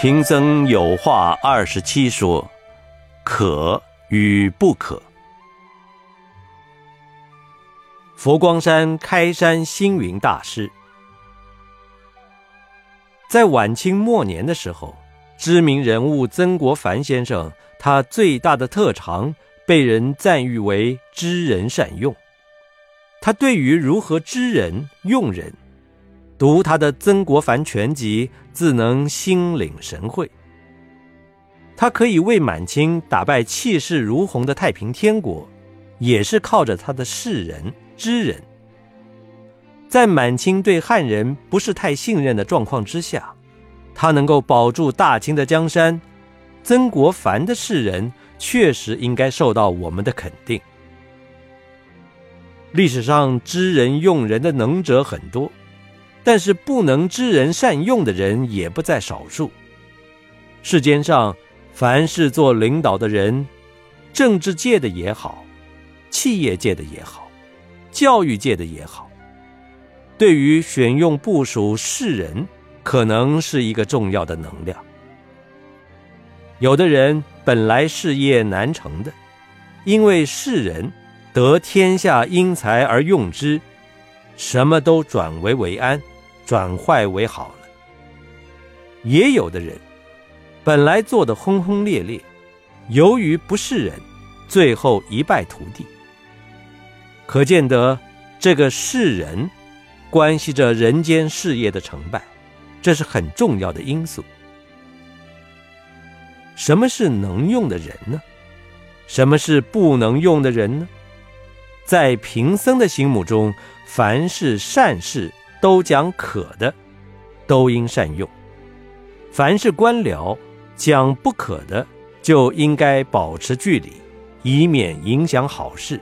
贫僧有话二十七说，可与不可。佛光山开山星云大师，在晚清末年的时候，知名人物曾国藩先生，他最大的特长被人赞誉为知人善用。他对于如何知人用人。读他的《曾国藩全集》，自能心领神会。他可以为满清打败气势如虹的太平天国，也是靠着他的识人知人。在满清对汉人不是太信任的状况之下，他能够保住大清的江山。曾国藩的识人确实应该受到我们的肯定。历史上知人用人的能者很多。但是不能知人善用的人也不在少数。世间上，凡是做领导的人，政治界的也好，企业界的也好，教育界的也好，对于选用部署士人，可能是一个重要的能量。有的人本来事业难成的，因为世人得天下英才而用之，什么都转危为安。转坏为好了。也有的人，本来做的轰轰烈烈，由于不是人，最后一败涂地。可见得这个是人，关系着人间事业的成败，这是很重要的因素。什么是能用的人呢？什么是不能用的人呢？在贫僧的心目中，凡是善事。都讲可的，都应善用；凡是官僚讲不可的，就应该保持距离，以免影响好事。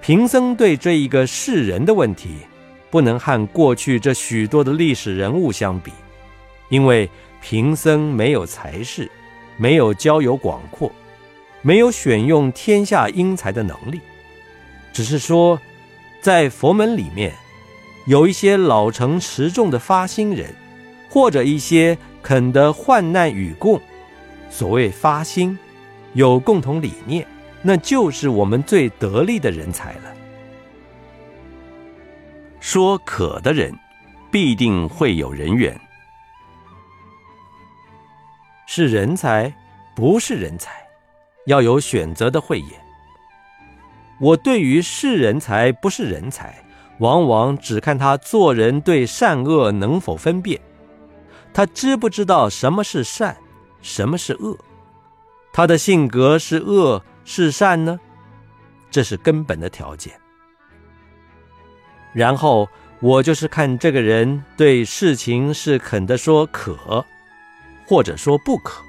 贫僧对这一个世人的问题，不能和过去这许多的历史人物相比，因为贫僧没有才识，没有交友广阔，没有选用天下英才的能力，只是说，在佛门里面。有一些老成持重的发心人，或者一些肯得患难与共，所谓发心，有共同理念，那就是我们最得力的人才了。说可的人，必定会有人缘。是人才，不是人才，要有选择的慧眼。我对于是人才，不是人才。往往只看他做人对善恶能否分辨，他知不知道什么是善，什么是恶，他的性格是恶是善呢？这是根本的条件。然后我就是看这个人对事情是肯的说可，或者说不可，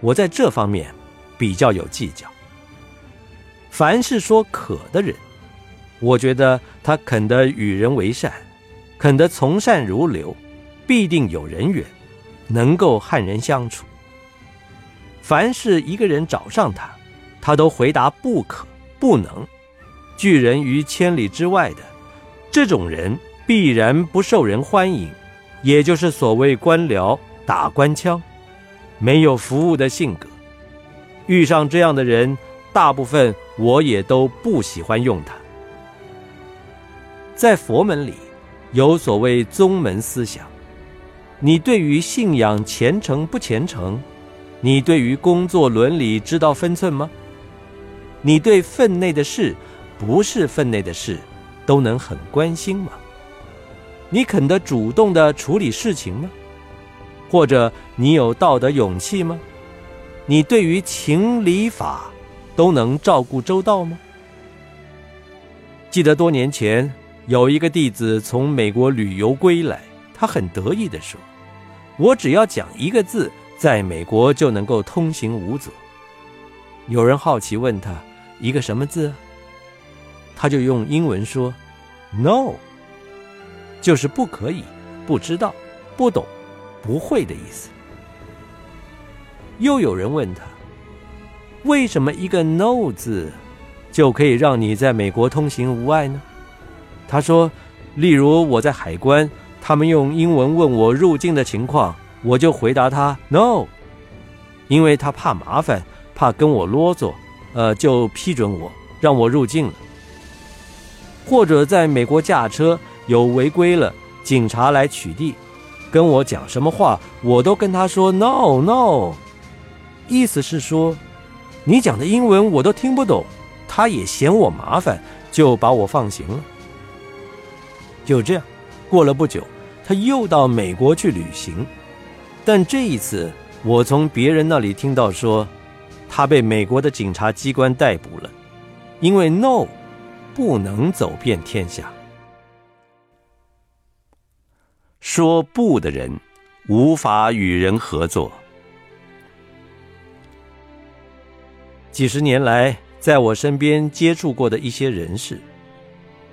我在这方面比较有计较。凡是说可的人。我觉得他肯得与人为善，肯得从善如流，必定有人缘，能够和人相处。凡是一个人找上他，他都回答不可、不能，拒人于千里之外的。这种人必然不受人欢迎，也就是所谓官僚打官腔，没有服务的性格。遇上这样的人，大部分我也都不喜欢用它。在佛门里，有所谓宗门思想。你对于信仰虔诚不虔诚？你对于工作伦理知道分寸吗？你对分内的事，不是分内的事，都能很关心吗？你肯得主动的处理事情吗？或者你有道德勇气吗？你对于情理法都能照顾周到吗？记得多年前。有一个弟子从美国旅游归来，他很得意地说：“我只要讲一个字，在美国就能够通行无阻。”有人好奇问他：“一个什么字？”他就用英文说：“No。”就是不可以、不知道、不懂、不会的意思。又有人问他：“为什么一个 ‘No’ 字就可以让你在美国通行无碍呢？”他说：“例如我在海关，他们用英文问我入境的情况，我就回答他 “no”，因为他怕麻烦，怕跟我啰嗦，呃，就批准我让我入境了。或者在美国驾车有违规了，警察来取缔，跟我讲什么话，我都跟他说 “no no”，意思是说，你讲的英文我都听不懂，他也嫌我麻烦，就把我放行了。就这样，过了不久，他又到美国去旅行。但这一次，我从别人那里听到说，他被美国的警察机关逮捕了，因为 “no” 不能走遍天下。说不的人，无法与人合作。几十年来，在我身边接触过的一些人士，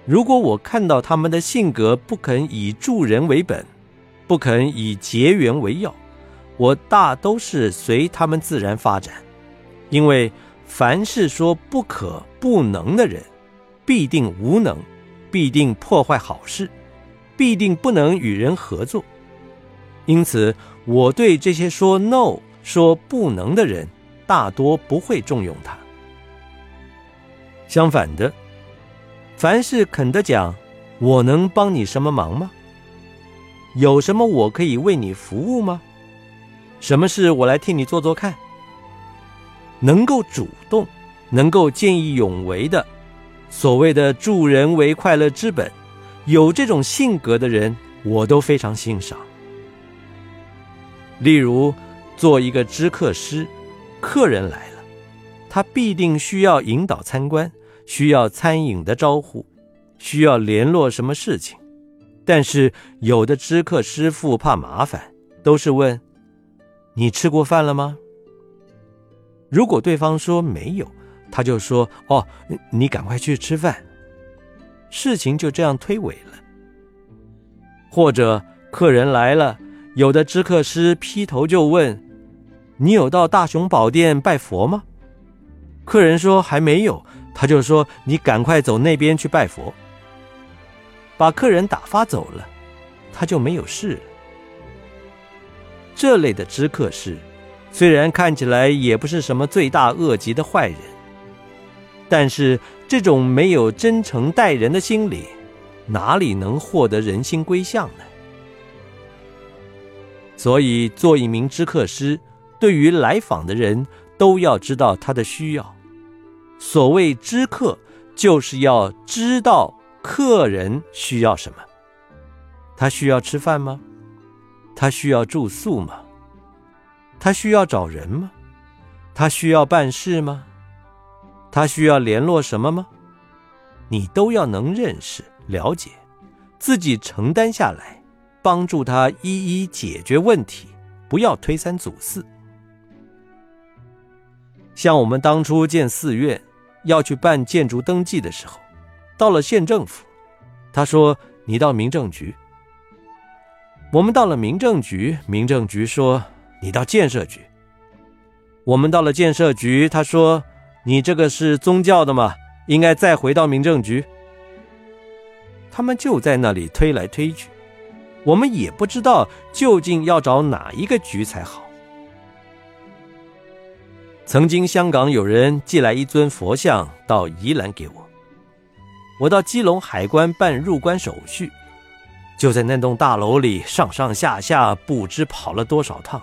如果我看到他们的性格不肯以助人为本，不肯以结缘为要，我大都是随他们自然发展，因为凡是说不可、不能的人，必定无能，必定破坏好事，必定不能与人合作。因此，我对这些说 “no”、说不能的人，大多不会重用他。相反的，凡是肯的讲，我能帮你什么忙吗？有什么我可以为你服务吗？什么事我来替你做做看。能够主动、能够见义勇为的，所谓的助人为快乐之本，有这种性格的人，我都非常欣赏。例如，做一个知客师，客人来了，他必定需要引导参观，需要餐饮的招呼，需要联络什么事情。但是有的知客师傅怕麻烦，都是问：“你吃过饭了吗？”如果对方说没有，他就说：“哦，你赶快去吃饭。”事情就这样推诿了。或者客人来了，有的知客师劈头就问：“你有到大雄宝殿拜佛吗？”客人说还没有，他就说：“你赶快走那边去拜佛。”把客人打发走了，他就没有事了。这类的知客师，虽然看起来也不是什么罪大恶极的坏人，但是这种没有真诚待人的心理，哪里能获得人心归向呢？所以，做一名知客师，对于来访的人都要知道他的需要。所谓知客，就是要知道。客人需要什么？他需要吃饭吗？他需要住宿吗？他需要找人吗？他需要办事吗？他需要联络什么吗？你都要能认识、了解，自己承担下来，帮助他一一解决问题，不要推三阻四。像我们当初建寺院，要去办建筑登记的时候。到了县政府，他说：“你到民政局。”我们到了民政局，民政局说：“你到建设局。”我们到了建设局，他说：“你这个是宗教的吗？应该再回到民政局。”他们就在那里推来推去，我们也不知道究竟要找哪一个局才好。曾经香港有人寄来一尊佛像到宜兰给我。我到基隆海关办入关手续，就在那栋大楼里上上下下不知跑了多少趟，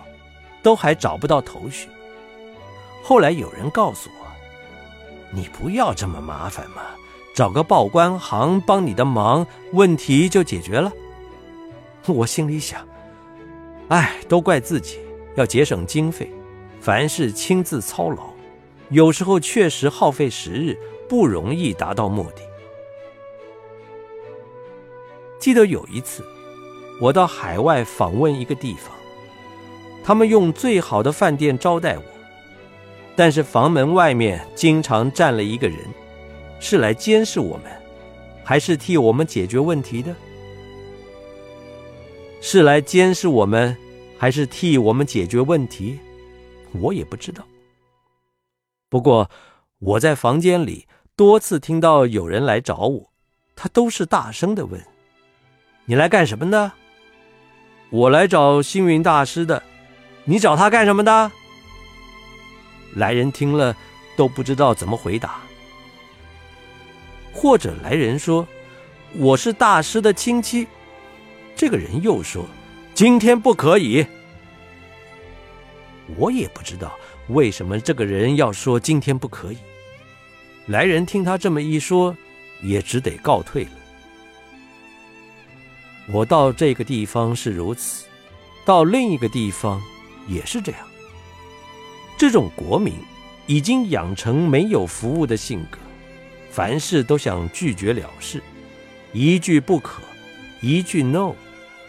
都还找不到头绪。后来有人告诉我：“你不要这么麻烦嘛，找个报关行帮你的忙，问题就解决了。”我心里想：“哎，都怪自己要节省经费，凡事亲自操劳，有时候确实耗费时日，不容易达到目的。”记得有一次，我到海外访问一个地方，他们用最好的饭店招待我，但是房门外面经常站了一个人，是来监视我们，还是替我们解决问题的？是来监视我们，还是替我们解决问题？我也不知道。不过我在房间里多次听到有人来找我，他都是大声的问。你来干什么的？我来找星云大师的，你找他干什么的？”来人听了都不知道怎么回答。或者来人说：“我是大师的亲戚。”这个人又说：“今天不可以。”我也不知道为什么这个人要说今天不可以。来人听他这么一说，也只得告退了。我到这个地方是如此，到另一个地方也是这样。这种国民已经养成没有服务的性格，凡事都想拒绝了事，一句不可，一句 no。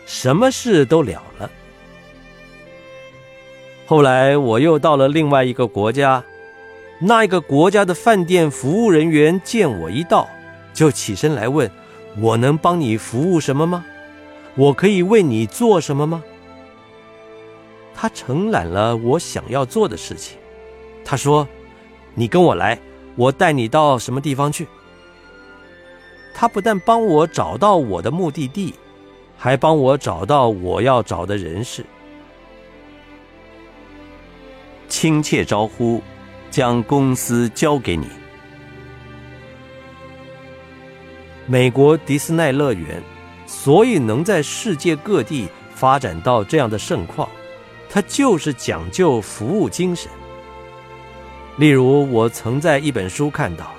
什么事都了了。后来我又到了另外一个国家，那一个国家的饭店服务人员见我一到，就起身来问：“我能帮你服务什么吗？我可以为你做什么吗？”他承揽了我想要做的事情。他说：“你跟我来，我带你到什么地方去。”他不但帮我找到我的目的地。还帮我找到我要找的人士，亲切招呼，将公司交给你。美国迪斯奈乐园，所以能在世界各地发展到这样的盛况，它就是讲究服务精神。例如，我曾在一本书看到，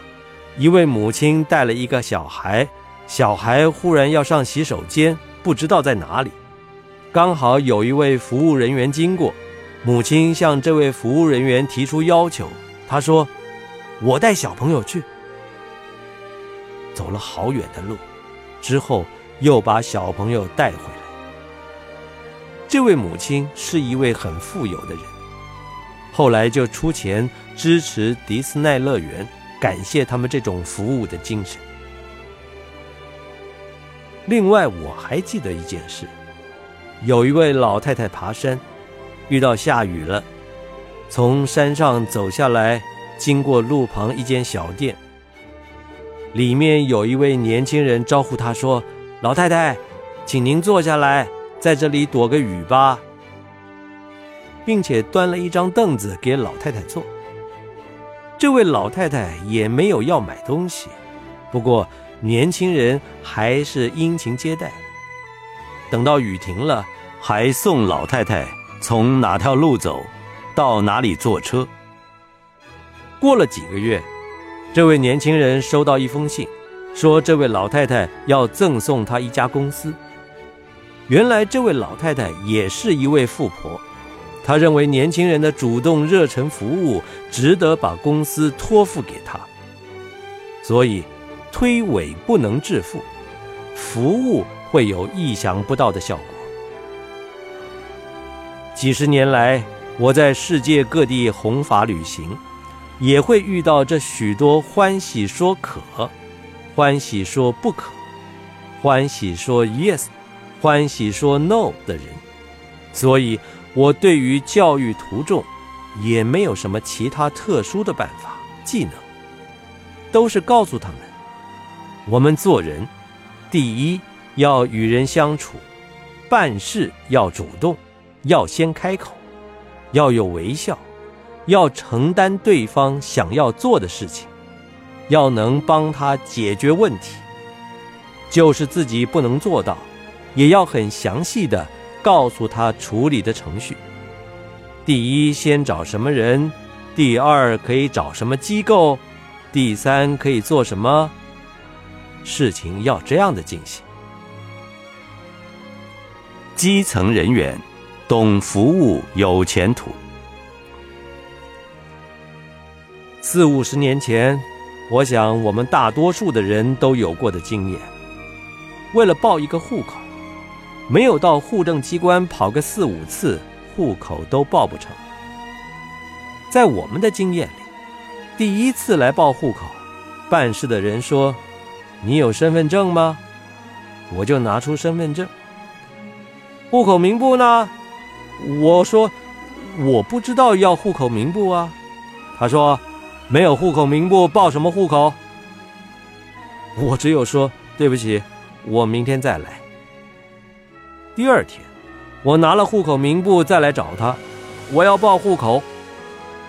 一位母亲带了一个小孩，小孩忽然要上洗手间。不知道在哪里，刚好有一位服务人员经过，母亲向这位服务人员提出要求。他说：“我带小朋友去。”走了好远的路，之后又把小朋友带回来。这位母亲是一位很富有的人，后来就出钱支持迪斯奈乐园，感谢他们这种服务的精神。另外，我还记得一件事：有一位老太太爬山，遇到下雨了，从山上走下来，经过路旁一间小店，里面有一位年轻人招呼他说：“老太太，请您坐下来，在这里躲个雨吧。”并且端了一张凳子给老太太坐。这位老太太也没有要买东西，不过。年轻人还是殷勤接待，等到雨停了，还送老太太从哪条路走，到哪里坐车。过了几个月，这位年轻人收到一封信，说这位老太太要赠送他一家公司。原来这位老太太也是一位富婆，她认为年轻人的主动热忱服务值得把公司托付给他，所以。推诿不能致富，服务会有意想不到的效果。几十年来，我在世界各地弘法旅行，也会遇到这许多欢喜说可，欢喜说不可，欢喜说 yes，欢喜说 no 的人。所以，我对于教育徒众，也没有什么其他特殊的办法、技能，都是告诉他们。我们做人，第一要与人相处，办事要主动，要先开口，要有微笑，要承担对方想要做的事情，要能帮他解决问题。就是自己不能做到，也要很详细的告诉他处理的程序。第一，先找什么人；第二，可以找什么机构；第三，可以做什么。事情要这样的进行。基层人员懂服务有前途。四五十年前，我想我们大多数的人都有过的经验。为了报一个户口，没有到户政机关跑个四五次，户口都报不成。在我们的经验里，第一次来报户口，办事的人说。你有身份证吗？我就拿出身份证。户口名簿呢？我说我不知道要户口名簿啊。他说没有户口名簿，报什么户口？我只有说对不起，我明天再来。第二天，我拿了户口名簿再来找他，我要报户口。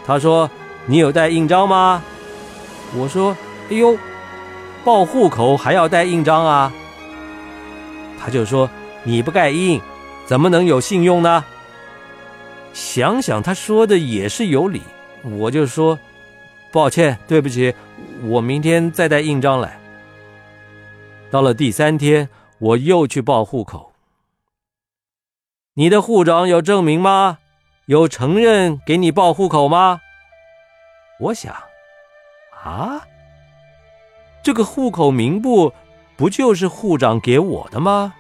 他说：“你有带印章吗？”我说：“哎呦，报户口还要带印章啊？”他就说：“你不盖印，怎么能有信用呢？”想想他说的也是有理，我就说：“抱歉，对不起，我明天再带印章来。”到了第三天，我又去报户口。你的户长有证明吗？有承认给你报户口吗？我想，啊，这个户口名簿不就是户长给我的吗？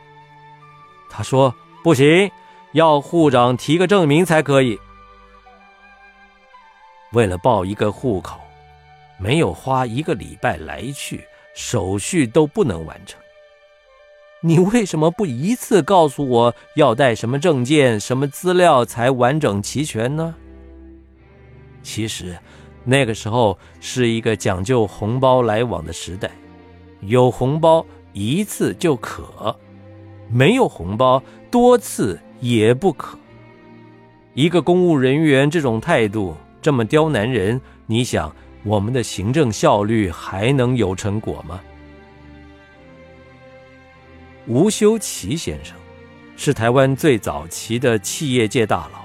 他说不行，要户长提个证明才可以。为了报一个户口，没有花一个礼拜来去。手续都不能完成，你为什么不一次告诉我要带什么证件、什么资料才完整齐全呢？其实，那个时候是一个讲究红包来往的时代，有红包一次就可，没有红包多次也不可。一个公务人员这种态度这么刁难人，你想？我们的行政效率还能有成果吗？吴修齐先生是台湾最早期的企业界大佬，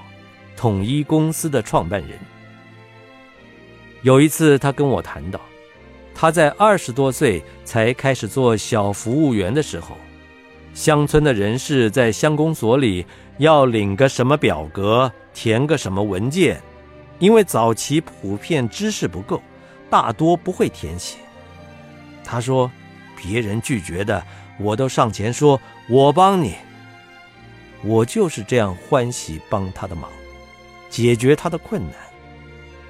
统一公司的创办人。有一次，他跟我谈到，他在二十多岁才开始做小服务员的时候，乡村的人士在乡公所里要领个什么表格，填个什么文件。因为早期普遍知识不够，大多不会填写。他说：“别人拒绝的，我都上前说，我帮你。我就是这样欢喜帮他的忙，解决他的困难。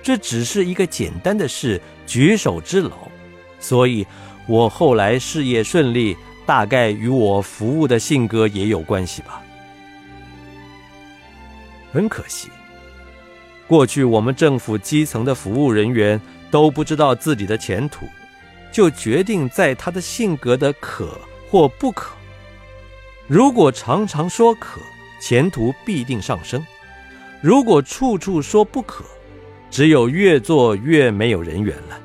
这只是一个简单的事，举手之劳。所以，我后来事业顺利，大概与我服务的性格也有关系吧。很可惜。”过去我们政府基层的服务人员都不知道自己的前途，就决定在他的性格的可或不可。如果常常说可，前途必定上升；如果处处说不可，只有越做越没有人缘了。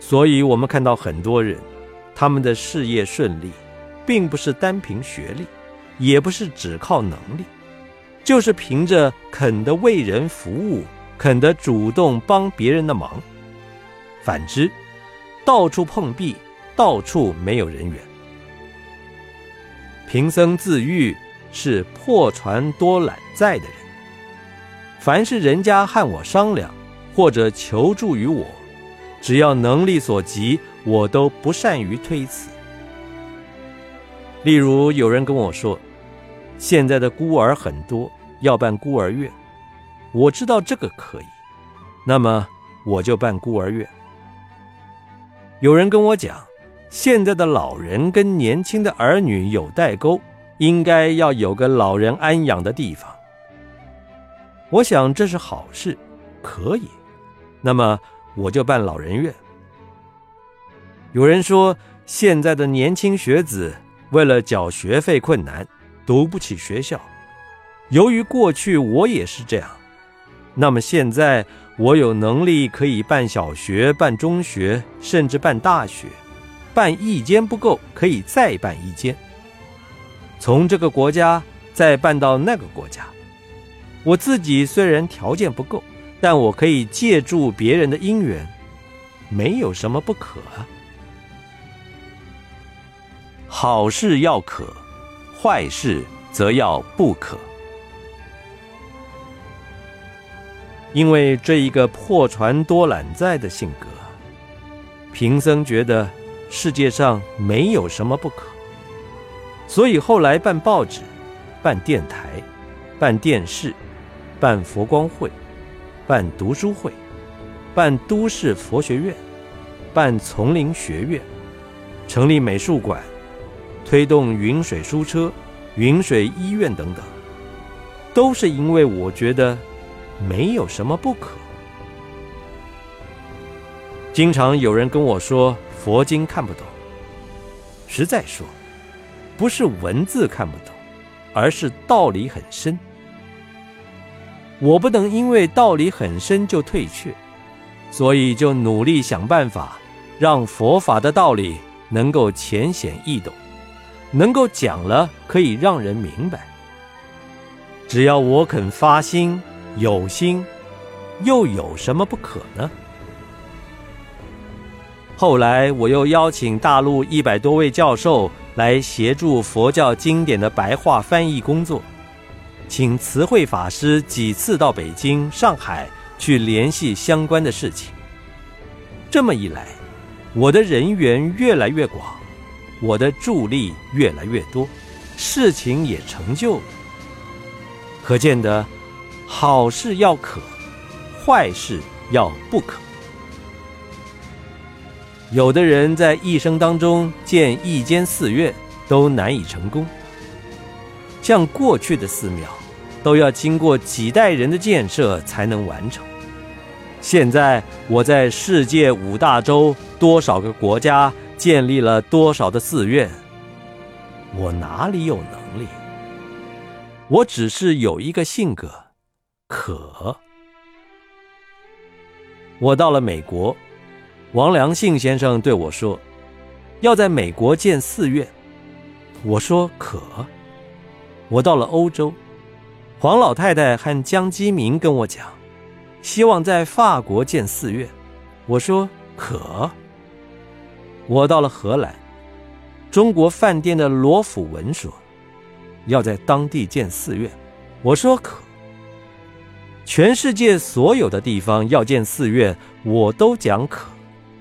所以，我们看到很多人，他们的事业顺利，并不是单凭学历，也不是只靠能力。就是凭着肯的为人服务，肯的主动帮别人的忙。反之，到处碰壁，到处没有人缘。贫僧自喻是破船多揽载的人，凡是人家和我商量或者求助于我，只要能力所及，我都不善于推辞。例如，有人跟我说。现在的孤儿很多，要办孤儿院，我知道这个可以，那么我就办孤儿院。有人跟我讲，现在的老人跟年轻的儿女有代沟，应该要有个老人安养的地方。我想这是好事，可以，那么我就办老人院。有人说，现在的年轻学子为了缴学费困难。读不起学校，由于过去我也是这样，那么现在我有能力可以办小学、办中学，甚至办大学，办一间不够，可以再办一间，从这个国家再办到那个国家。我自己虽然条件不够，但我可以借助别人的因缘，没有什么不可。好事要可。坏事则要不可，因为这一个破船多揽载的性格，贫僧觉得世界上没有什么不可，所以后来办报纸、办电台、办电视、办佛光会、办读书会、办都市佛学院、办丛林学院、成立美术馆。推动云水书车、云水医院等等，都是因为我觉得没有什么不可。经常有人跟我说佛经看不懂，实在说，不是文字看不懂，而是道理很深。我不能因为道理很深就退却，所以就努力想办法，让佛法的道理能够浅显易懂，能够讲了可以让人明白。只要我肯发心、有心，又有什么不可呢？后来我又邀请大陆一百多位教授来协助佛教经典的白话翻译工作。请慈惠法师几次到北京、上海去联系相关的事情。这么一来，我的人缘越来越广，我的助力越来越多，事情也成就了。可见得，好事要可，坏事要不可。有的人在一生当中建一间寺院都难以成功。像过去的寺庙，都要经过几代人的建设才能完成。现在我在世界五大洲多少个国家建立了多少的寺院，我哪里有能力？我只是有一个性格，可。我到了美国，王良信先生对我说，要在美国建寺院，我说可。我到了欧洲，黄老太太和江基明跟我讲，希望在法国建寺院。我说可。我到了荷兰，中国饭店的罗府文说，要在当地建寺院。我说可。全世界所有的地方要建寺院，我都讲可，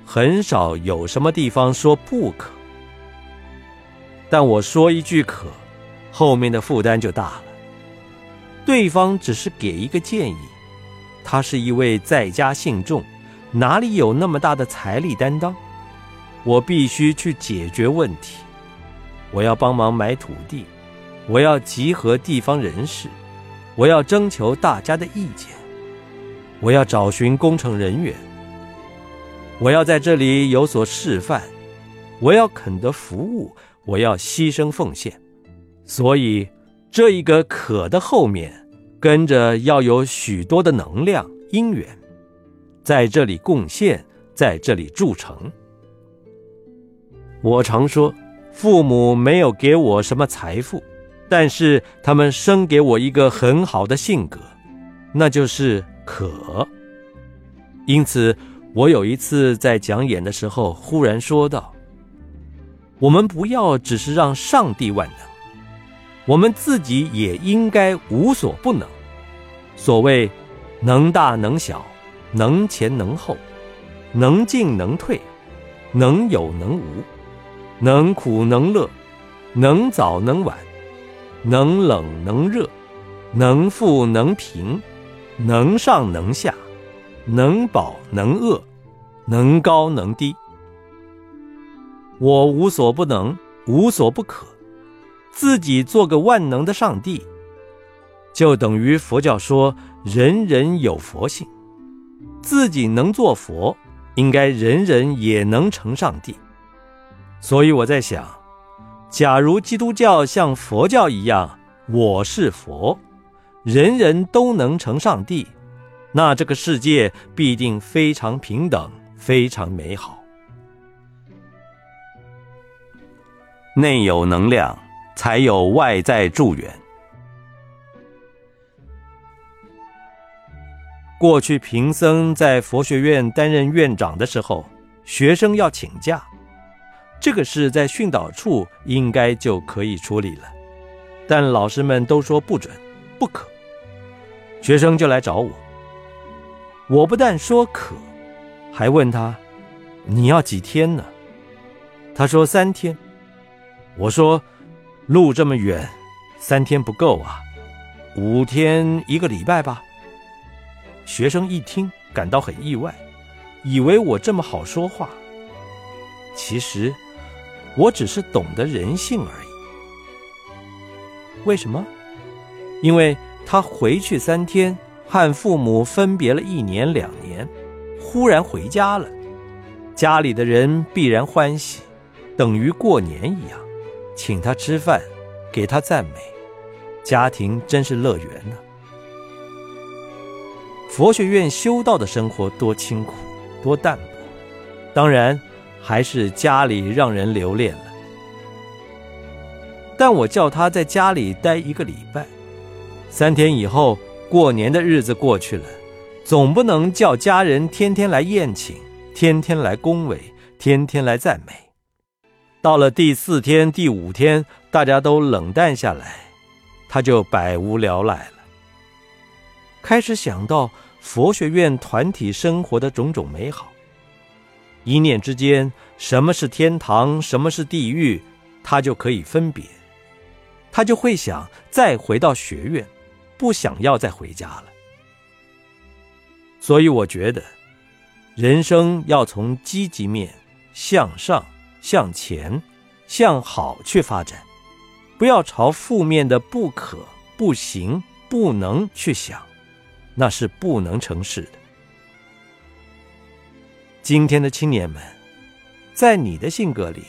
很少有什么地方说不可。但我说一句可。后面的负担就大了。对方只是给一个建议，他是一位在家信众，哪里有那么大的财力担当？我必须去解决问题。我要帮忙买土地，我要集合地方人士，我要征求大家的意见，我要找寻工程人员，我要在这里有所示范，我要肯得服务，我要牺牲奉献。所以，这一个“可”的后面，跟着要有许多的能量因缘，在这里贡献，在这里铸成。我常说，父母没有给我什么财富，但是他们生给我一个很好的性格，那就是“可”。因此，我有一次在讲演的时候，忽然说道：“我们不要只是让上帝万能。”我们自己也应该无所不能。所谓“能大能小，能前能后，能进能退，能有能无，能苦能乐，能早能晚，能冷能热，能富能贫，能上能下，能饱能饿，能高能低。我无所不能，无所不可。自己做个万能的上帝，就等于佛教说人人有佛性，自己能做佛，应该人人也能成上帝。所以我在想，假如基督教像佛教一样，我是佛，人人都能成上帝，那这个世界必定非常平等，非常美好。内有能量。才有外在助缘。过去贫僧在佛学院担任院长的时候，学生要请假，这个事在训导处应该就可以处理了，但老师们都说不准、不可，学生就来找我。我不但说可，还问他：“你要几天呢？”他说：“三天。”我说。路这么远，三天不够啊，五天一个礼拜吧。学生一听，感到很意外，以为我这么好说话。其实，我只是懂得人性而已。为什么？因为他回去三天，和父母分别了一年两年，忽然回家了，家里的人必然欢喜，等于过年一样。请他吃饭，给他赞美，家庭真是乐园呢。佛学院修道的生活多清苦，多淡薄，当然还是家里让人留恋了。但我叫他在家里待一个礼拜，三天以后，过年的日子过去了，总不能叫家人天天来宴请，天天来恭维，天天来赞美。到了第四天、第五天，大家都冷淡下来，他就百无聊赖了，开始想到。佛学院团体生活的种种美好，一念之间，什么是天堂，什么是地狱，他就可以分别，他就会想再回到学院，不想要再回家了。所以我觉得，人生要从积极面向上、向前、向好去发展，不要朝负面的不可、不行、不能去想。那是不能成事的。今天的青年们，在你的性格里，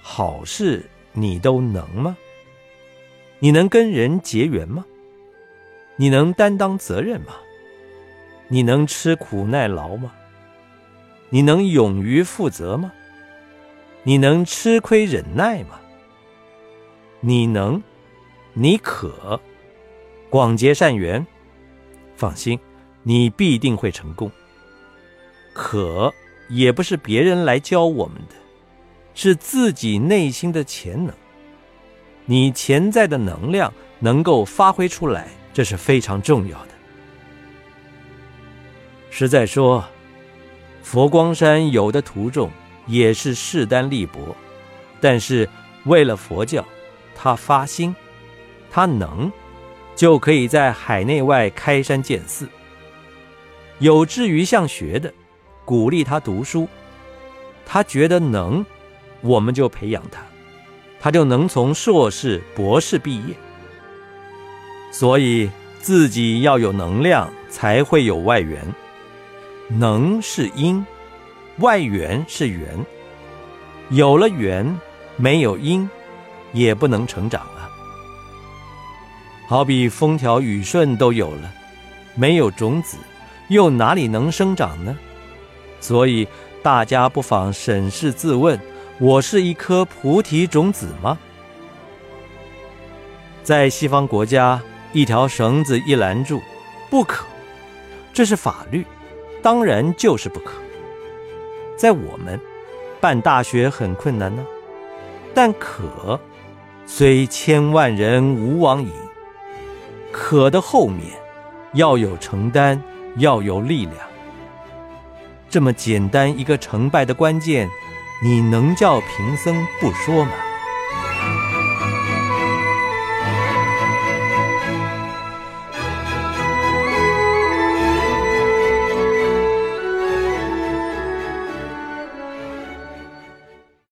好事你都能吗？你能跟人结缘吗？你能担当责任吗？你能吃苦耐劳吗？你能勇于负责吗？你能吃亏忍耐吗？你能，你可，广结善缘。放心，你必定会成功。可也不是别人来教我们的，是自己内心的潜能。你潜在的能量能够发挥出来，这是非常重要的。实在说，佛光山有的徒众也是势单力薄，但是为了佛教，他发心，他能。就可以在海内外开山建寺。有志于向学的，鼓励他读书，他觉得能，我们就培养他，他就能从硕士、博士毕业。所以自己要有能量，才会有外援。能是因，外援是缘。有了缘，没有因，也不能成长啊。好比风调雨顺都有了，没有种子，又哪里能生长呢？所以大家不妨审视自问：我是一颗菩提种子吗？在西方国家，一条绳子一拦住，不可，这是法律，当然就是不可。在我们办大学很困难呢，但可，虽千万人吾往矣。可的后面，要有承担，要有力量。这么简单一个成败的关键，你能叫贫僧不说吗？